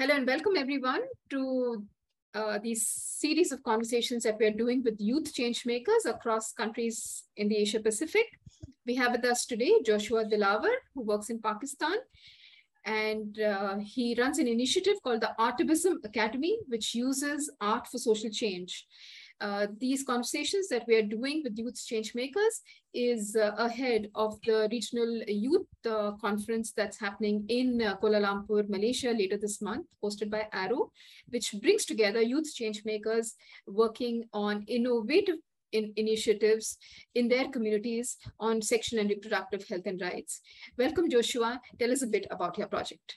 Hello and welcome everyone to uh, these series of conversations that we're doing with youth change makers across countries in the Asia Pacific. We have with us today Joshua Dilawar, who works in Pakistan. And uh, he runs an initiative called the Artivism Academy, which uses art for social change. Uh, these conversations that we are doing with youth change makers is uh, ahead of the regional youth uh, conference that's happening in uh, Kuala Lumpur, Malaysia later this month, hosted by Arrow, which brings together youth change makers working on innovative in initiatives in their communities on sexual and reproductive health and rights. Welcome, Joshua. Tell us a bit about your project.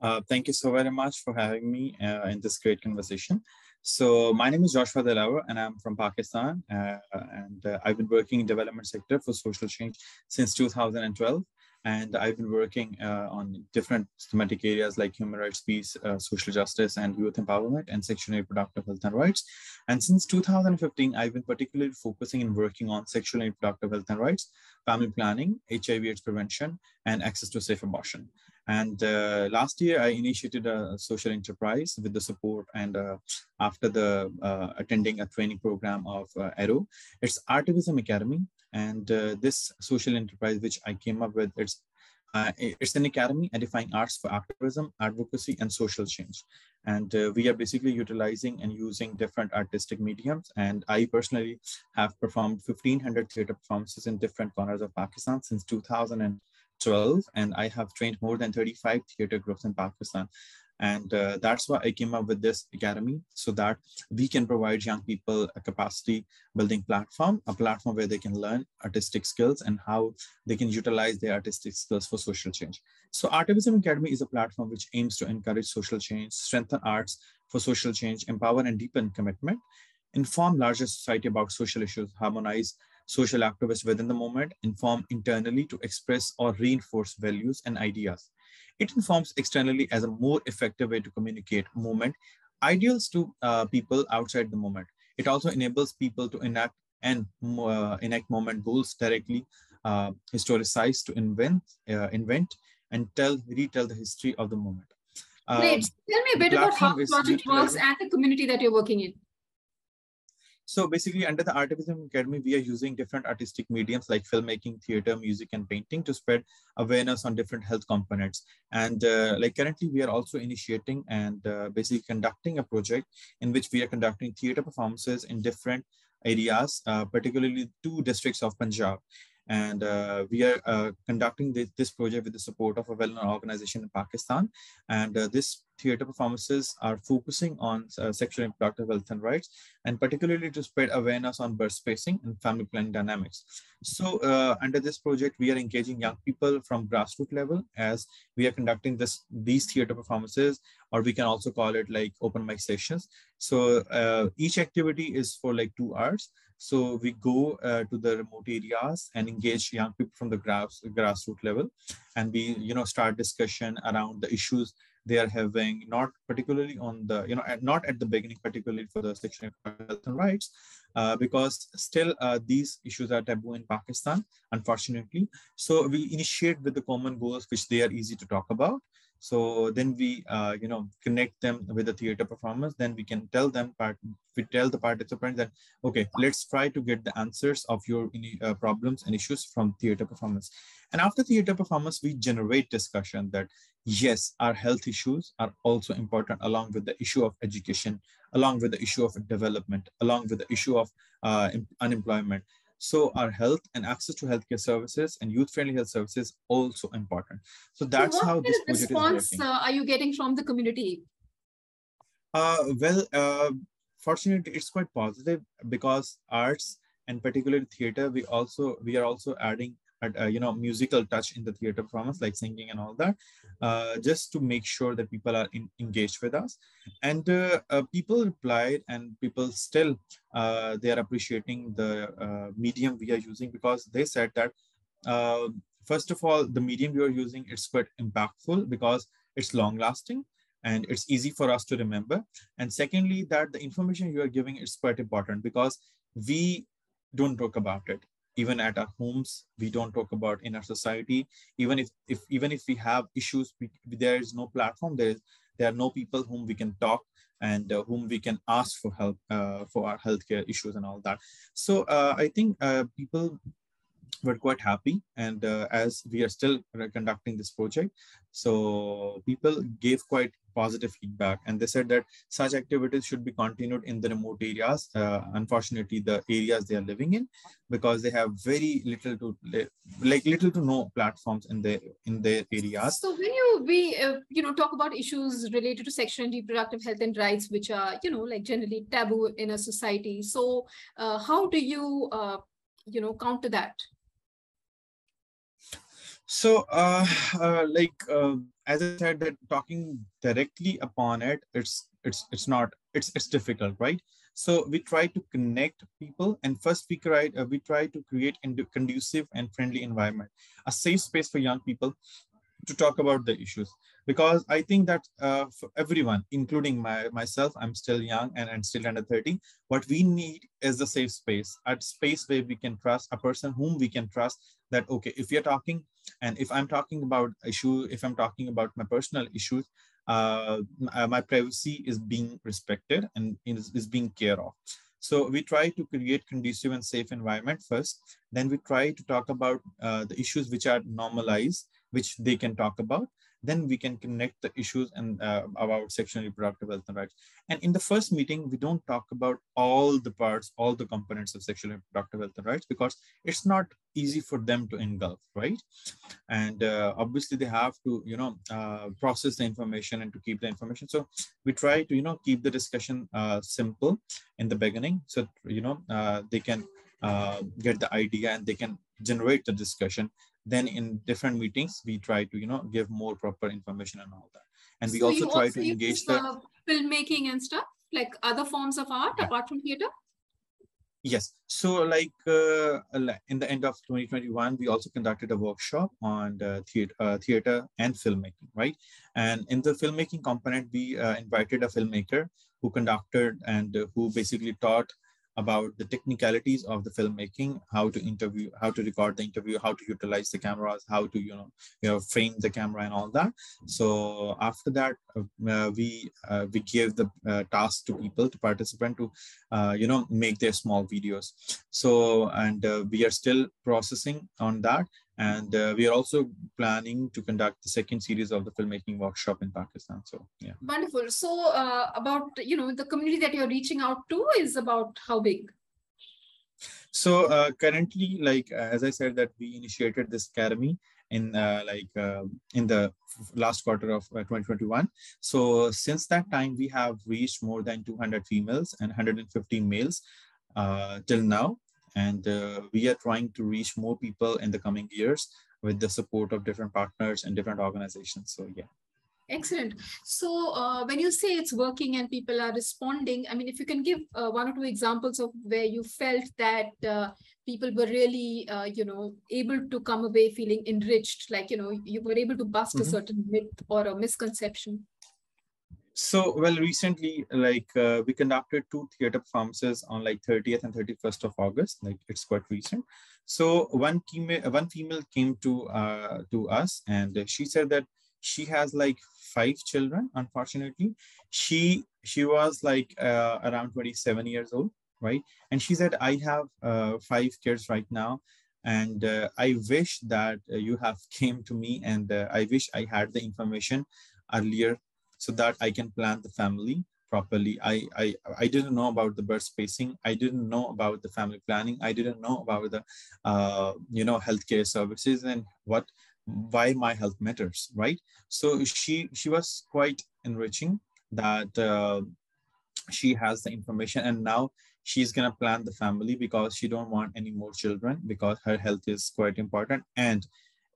Uh, thank you so very much for having me in this great conversation. So my name is Joshua Dilawar and I'm from Pakistan. Uh, and uh, I've been working in development sector for social change since 2012. And I've been working uh, on different thematic areas like human rights, peace, uh, social justice, and youth empowerment, and sexual and reproductive health and rights. And since 2015, I've been particularly focusing in working on sexual and reproductive health and rights, family planning, HIV/AIDS prevention, and access to safe abortion. And uh, last year, I initiated a social enterprise with the support and uh, after the uh, attending a training program of uh. It's Artivism Academy. And uh, this social enterprise, which I came up with, it's uh, it's an academy edifying arts for activism, advocacy, and social change. And uh, we are basically utilizing and using different artistic mediums. And I personally have performed 1,500 theater performances in different corners of Pakistan since 2000. And I have trained more than 35 theater groups in Pakistan. And uh, that's why I came up with this academy so that we can provide young people a capacity building platform, a platform where they can learn artistic skills and how they can utilize their artistic skills for social change. So Artivism Academy is a platform which aims to encourage social change, strengthen arts for social change, empower and deepen commitment, inform larger society about social issues, harmonize social activists within the moment, inform internally to express or reinforce values and ideas it informs externally as a more effective way to communicate movement ideals to uh, people outside the moment. It also enables people to enact and uh, enact moment goals directly, uh, historicize to invent, uh, invent and tell, retell the history of the moment. Great. Um, tell me a bit about how the project works and the community that you're working in. So basically under the Artivism Academy, we are using different artistic mediums like filmmaking, theater, music, and painting to spread awareness on different health components. And uh, like currently we are also initiating and uh, basically conducting a project in which we are conducting theater performances in different areas, uh, particularly two districts of Punjab. And uh, we are uh, conducting this, this, project with the support of a well-known organization in Pakistan. And uh, this theater performances are focusing on uh, sexual and reproductive health and rights, and particularly to spread awareness on birth spacing and family planning dynamics. So uh, under this project, we are engaging young people from grassroots level as we are conducting this these theater performances, or we can also call it like open mic sessions. So uh, each activity is for like two hours. So we go uh, to the remote areas and engage young people from the grass, grassroots level, and we you know start discussion around the issues they are having, not particularly on the, you know, not at the beginning, particularly for the sexual health and rights, uh, because still uh, these issues are taboo in Pakistan, unfortunately. So we initiate with the common goals, which they are easy to talk about. So then we, uh, you know, connect them with the theater performance. Then we can tell them, part, we tell the participants that, okay, let's try to get the answers of your uh, problems and issues from theater performance. And after theater performance, we generate discussion that yes, our health issues are also important along with the issue of education, along with the issue of development, along with the issue of uh, unemployment. So our health and access to healthcare services and youth-friendly health services also important. So that's so how this project response is working. Uh, are you getting from the community? Uh, well, uh, fortunately, it's quite positive because arts and particularly theater, we also we are also adding uh, you know musical touch in the theater performance like singing and all that uh, just to make sure that people are in, engaged with us. And uh, uh people replied and people still uh, they are appreciating the uh, medium we are using because they said that first of all the medium we are using it's quite impactful because it's long lasting and it's easy for us to remember. And secondly that the information you are giving is quite important because we don't talk about it even at our homes we don't talk about in our society. Even if, if even if we have issues we, there is no platform. There is there are no people whom we can talk and uh, whom we can ask for help uh, for our healthcare issues and all that. So uh, i think uh, people were quite happy and uh, as we are still conducting this project. So people gave quite positive feedback and they said that such activities should be continued in the remote areas uh, unfortunately the areas they are living in because they have very little to like little to no platforms in their in their areas. So when you we uh, you know talk about issues related to sexual and reproductive health and rights which are you know like generally taboo in a society so uh, how do you uh, you know counter that so, uh, uh, like uh, as I said, that talking directly upon it, it's it's it's not it's it's difficult, right? So we try to connect people, and first we try uh, we try to create a conducive and friendly environment, a safe space for young people to talk about the issues because I think that uh, for everyone, including my, myself, I'm still young and, and still under 30. What we need is a safe space, a space where we can trust a person whom we can trust that, okay, if you're talking and if I'm talking about issue, if I'm talking about my personal issues, uh, uh my privacy is being respected and is, is being cared of. So we try to create conducive and safe environment first. Then we try to talk about uh, the issues which are normalized, which they can talk about then we can connect the issues and uh, about sexual reproductive health and rights. And in the first meeting, we don't talk about all the parts, all the components of sexual reproductive health and rights because it's not easy for them to engulf, right? And uh, obviously they have to, you know, uh, process the information and to keep the information. So we try to, you know, keep the discussion uh, simple in the beginning. So, you know, uh, they can uh, get the idea and they can generate the discussion then in different meetings we try to you know give more proper information and all that. And we so also try also to engage the uh, filmmaking and stuff like other forms of art yeah. apart from theater? Yes. So like uh, in the end of 2021 we also conducted a workshop on the theater, uh, theater and filmmaking right? And in the filmmaking component we uh, invited a filmmaker who conducted and who basically taught about the technicalities of the filmmaking, how to interview, how to record the interview, how to utilize the cameras, how to you know you know frame the camera and all that. So after that, uh, we uh, we gave the uh, task to people to participate to uh, you know make their small videos. So and uh, we are still processing on that. And uh, we are also planning to conduct the second series of the filmmaking workshop in Pakistan. So yeah. Wonderful. So uh, about, you know, the community that you're reaching out to is about how big? So uh, currently, like, as I said, that we initiated this academy in uh, like uh, in the last quarter of uh, 2021 so since that time we have reached more than 200 females and 150 males uh, till now and uh, we are trying to reach more people in the coming years with the support of different partners and different organizations so yeah excellent so uh, when you say it's working and people are responding i mean if you can give uh, one or two examples of where you felt that uh, people were really uh, you know able to come away feeling enriched like you know you were able to bust mm -hmm. a mm-hmm. certain myth or a misconception so, well, recently, like uh, we conducted two theater performances on like 30th and 31st of August. Like it's quite recent. So one female, one female came to uh, to us, and she said that she has like five children. Unfortunately, she she was like uh, around 27 years old, right? And she said, I have uh, five kids right now, and uh, I wish that uh, you have came to me, and uh, I wish I had the information earlier so that I can plan the family properly. I, I, I didn't know about the birth spacing. I didn't know about the family planning. I didn't know about the, uh, you know, healthcare services and what, why my health matters, right? So she, she was quite enriching that uh, she has the information and now she's going to plan the family because she don't want any more children because her health is quite important. And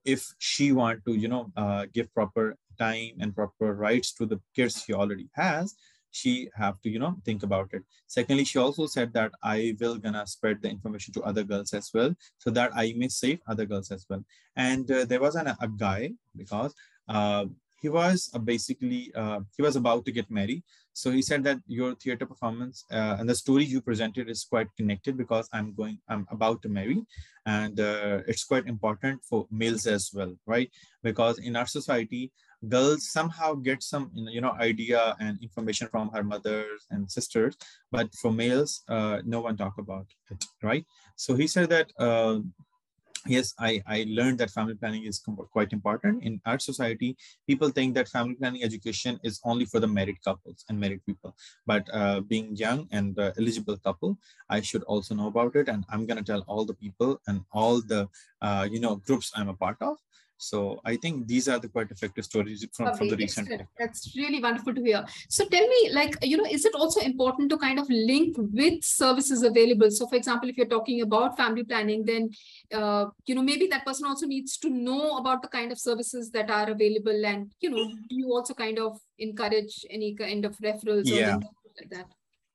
if she want to, you know, uh, give proper time and proper rights to the kids she already has she have to you know think about it. Secondly she also said that i will gonna spread the information to other girls as well so that i may save other girls as well. And uh, there was an, a guy because uh, he was uh, basically uh, he was about to get married. So he said that your theater performance uh, and the story you presented is quite connected because i'm going i'm about to marry. And uh, it's quite important for males as well right? Because in our society girls somehow get some you know idea and information from her mothers and sisters but for males uh, no one talk about it right? So he said that uh, yes i i learned that family planning is quite important. In our society people think that family planning education is only for the married couples and married people. But uh, being young and uh, eligible couple i should also know about it. And i'm going to tell all the people and all the uh, you know groups i'm a part of so I think these are the quite effective stories from, from the recent. That's really wonderful to hear. So tell me, like, you know, is it also important to kind of link with services available? So for example, if you're talking about family planning, then, uh, you know, maybe that person also needs to know about the kind of services that are available. And, you know, do you also kind of encourage any kind of referrals yeah. like that?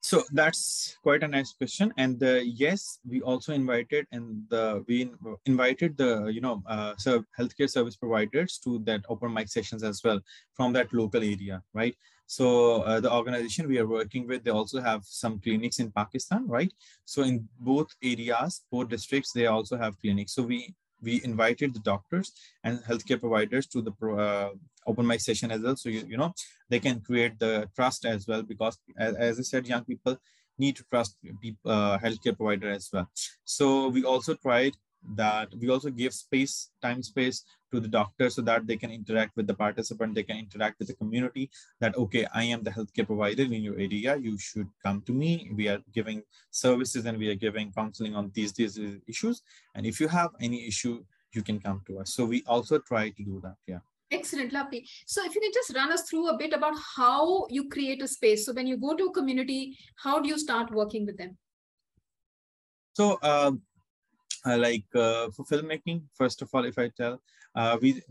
So that's quite a nice question. And uh, yes, we also invited and the we invited the you know uh, so healthcare service providers to that open mic sessions as well from that local area, right? So uh, the organization we are working with, they also have some clinics in Pakistan, right? So in both areas, both districts, they also have clinics. So we we invited the doctors and healthcare providers to the uh, open mic session as well. So, you, you know, they can create the trust as well, because as, as I said, young people need to trust people, uh, healthcare provider as well. So we also tried that we also give space, time space to the doctor so that they can interact with the participant, they can interact with the community that, okay, I am the healthcare provider in your area, you should come to me. We are giving services and we are giving counseling on these, these issues. And if you have any issue, you can come to us. So we also try to do that, yeah. Excellent, lovely. So if you can just run us through a bit about how you create a space. So when you go to a community, how do you start working with them? So um, uh, like uh, for filmmaking, first of all, if I tell, uh, we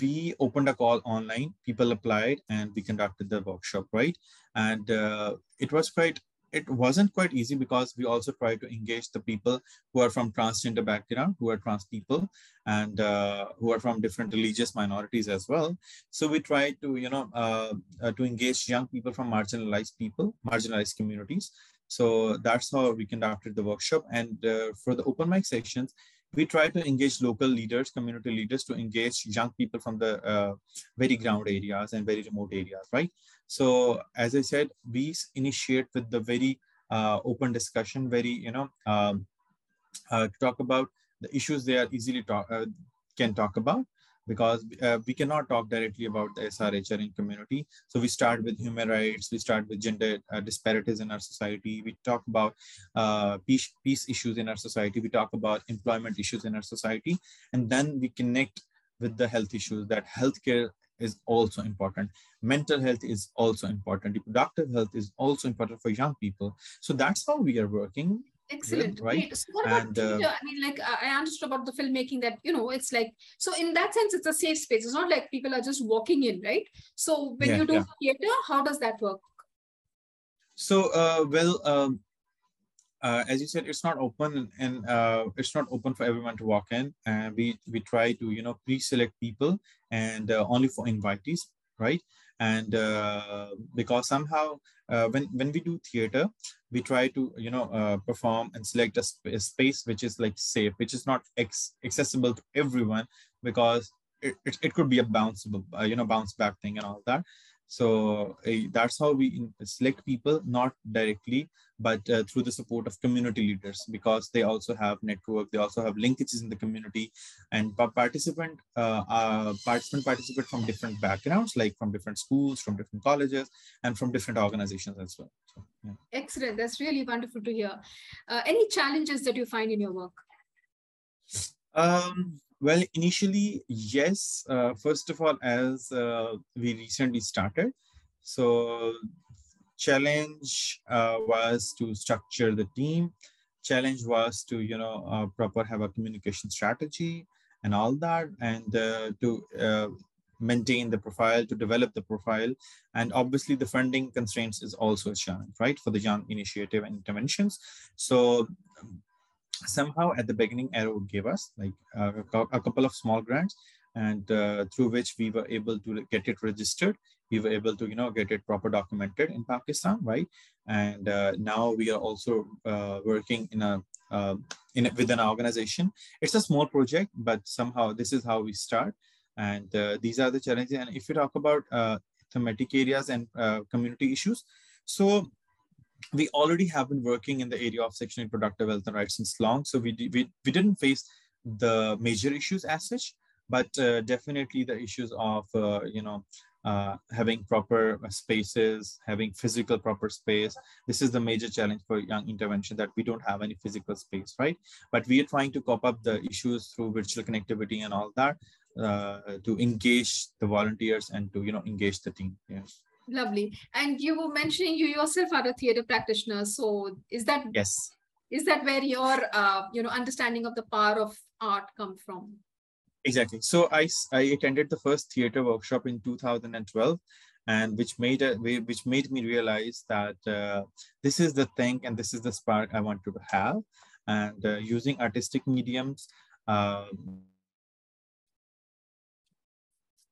we opened a call online, people applied and we conducted the workshop, right? And uh, it was quite it wasn't quite easy because we also try to engage the people who are from transgender background, who are trans people, and uh, who are from different religious minorities as well. So we try to, you know, uh, to engage young people from marginalized people, marginalized communities. So that's how we conducted the workshop. And uh, for the open mic sessions, we try to engage local leaders, community leaders to engage young people from the uh, very ground areas and very remote areas, right? So as I said, we initiate with the very uh, open discussion, very, you know, um, uh, talk about the issues they are easily talk, uh, can talk about because uh, we cannot talk directly about the SRHR in community. So we start with human rights, we start with gender uh, disparities in our society, we talk about uh, peace, peace issues in our society, we talk about employment issues in our society, and then we connect with the health issues that healthcare is also important. Mental health is also important. Reproductive health is also important for young people. So that's how we are working. Excellent. right. Great. So what about and, uh, I mean, like I understood about the filmmaking that you know it's like so in that sense it's a safe space. It's not like people are just walking in, right? So when yeah, you do yeah. theater, how does that work? So uh, well, um, uh, as you said, it's not open and uh, it's not open for everyone to walk in. And we we try to you know pre-select people and uh, only for invitees, right? And uh, because somehow uh, when when we do theater, we try to you know uh, perform and select a, sp a, space which is like safe, which is not accessible to everyone because it, it, it could be a bounceable you know bounce back thing and all that. So uh, that's how we select people, not directly, but uh, through the support of community leaders, because they also have network, they also have linkages in the community, and participant uh, uh, participant participate from different backgrounds, like from different schools, from different colleges, and from different organizations as well. So, yeah. Excellent. That's really wonderful to hear. Uh, any challenges that you find in your work? Um, well, initially, yes. Uh, first of all, as uh, we recently started, so challenge uh, was to structure the team. Challenge was to you know uh, proper have a communication strategy and all that, and uh, to uh, maintain the profile, to develop the profile, and obviously the funding constraints is also a challenge, right, for the young initiative and interventions. So somehow at the beginning arrow gave us like a couple of small grants and uh, through which we were able to get it registered. We were able to, you know, get it proper documented in Pakistan, right? And uh, now we are also uh, working in a uh, in a, within an organization. It's a small project, but somehow this is how we start. And uh, these are the challenges. And if you talk about thematic areas and community issues, so we already have been working in the area of sexual and reproductive health and rights since long. So we, we, we didn't face the major issues as such, but uh, definitely the issues of, uh, you know, uh, having proper spaces, having physical proper space. This is the major challenge for young intervention that we don't have any physical space, right? But we are trying to cope up the issues through virtual connectivity and all that uh, to engage the volunteers and to, you know, engage the team. Yes. Lovely. And you were mentioning you yourself are a theater practitioner. So is that yes? Is that where your uh, you know understanding of the power of art come from? Exactly. So I I attended the first theater workshop in 2012, and which made a which made me realize that uh, this is the thing and this is the spark I want to have, and uh, using artistic mediums. Uh,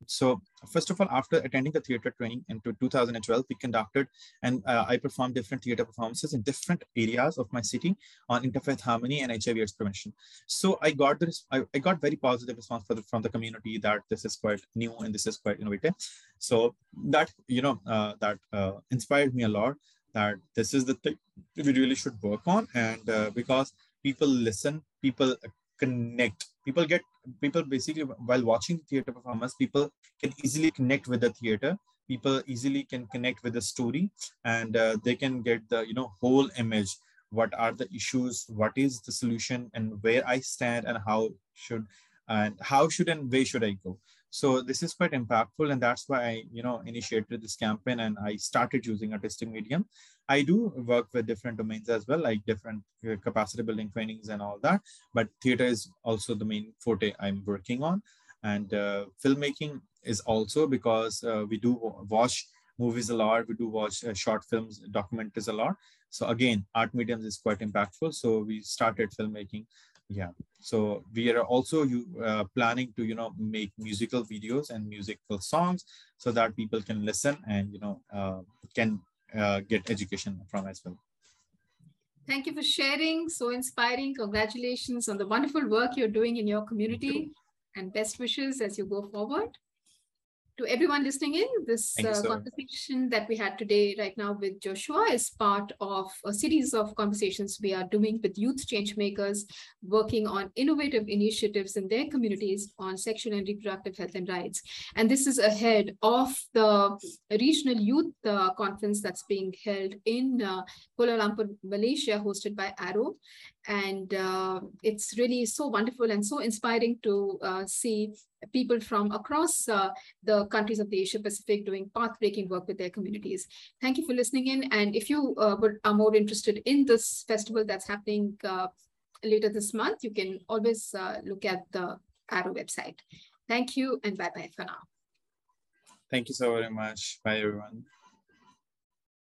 so first of all, after attending the theater training in 2012, we conducted and uh, I performed different theater performances in different areas of my city on interfaith harmony and HIV AIDS prevention. So I got this, I, I got very positive response the, from the community that this is quite new and this is quite innovative. So that, you know, uh, that uh, inspired me a lot that this is the thing we really should work on. And uh, because people listen, people connect people get people basically while watching the theater performance people can easily connect with the theater. People easily can connect with the story and uh, they can get the you know whole image. What are the issues? What is the solution? And where i stand and how should and how should and where should i go? So this is quite impactful and that's why i you know initiated this campaign and i started using artistic medium I do work with different domains as well, like different uh, capacity building trainings and all that. But theater is also the main forte I'm working on. And uh, filmmaking is also because uh, we do watch movies a lot, we do watch uh, short films, documentaries a lot. So again, art mediums is quite impactful. So we started filmmaking. Yeah. So we are also you uh, planning to you know make musical videos and musical songs so that people can listen and you know uh, can uh, get education from as well. Thank you for sharing. So inspiring. Congratulations on the wonderful work you're doing in your community and best wishes as you go forward to everyone listening in, this uh, conversation that we had today, right now, with Joshua is part of a series of conversations we are doing with youth change makers working on innovative initiatives in their communities on sexual and reproductive health and rights. And this is ahead of the regional youth uh, conference that's being held in uh, Kuala Lumpur, Malaysia, hosted by Arrow. And uh, it's really so wonderful and so inspiring to uh, see people from across uh, the countries of the Asia Pacific doing path-breaking work with their communities. Thank you for listening in. And if you uh, are more interested in this festival that's happening uh, later this month, you can always uh, look at the Arrow website. Thank you and bye-bye for now. Thank you so very much. Bye, everyone.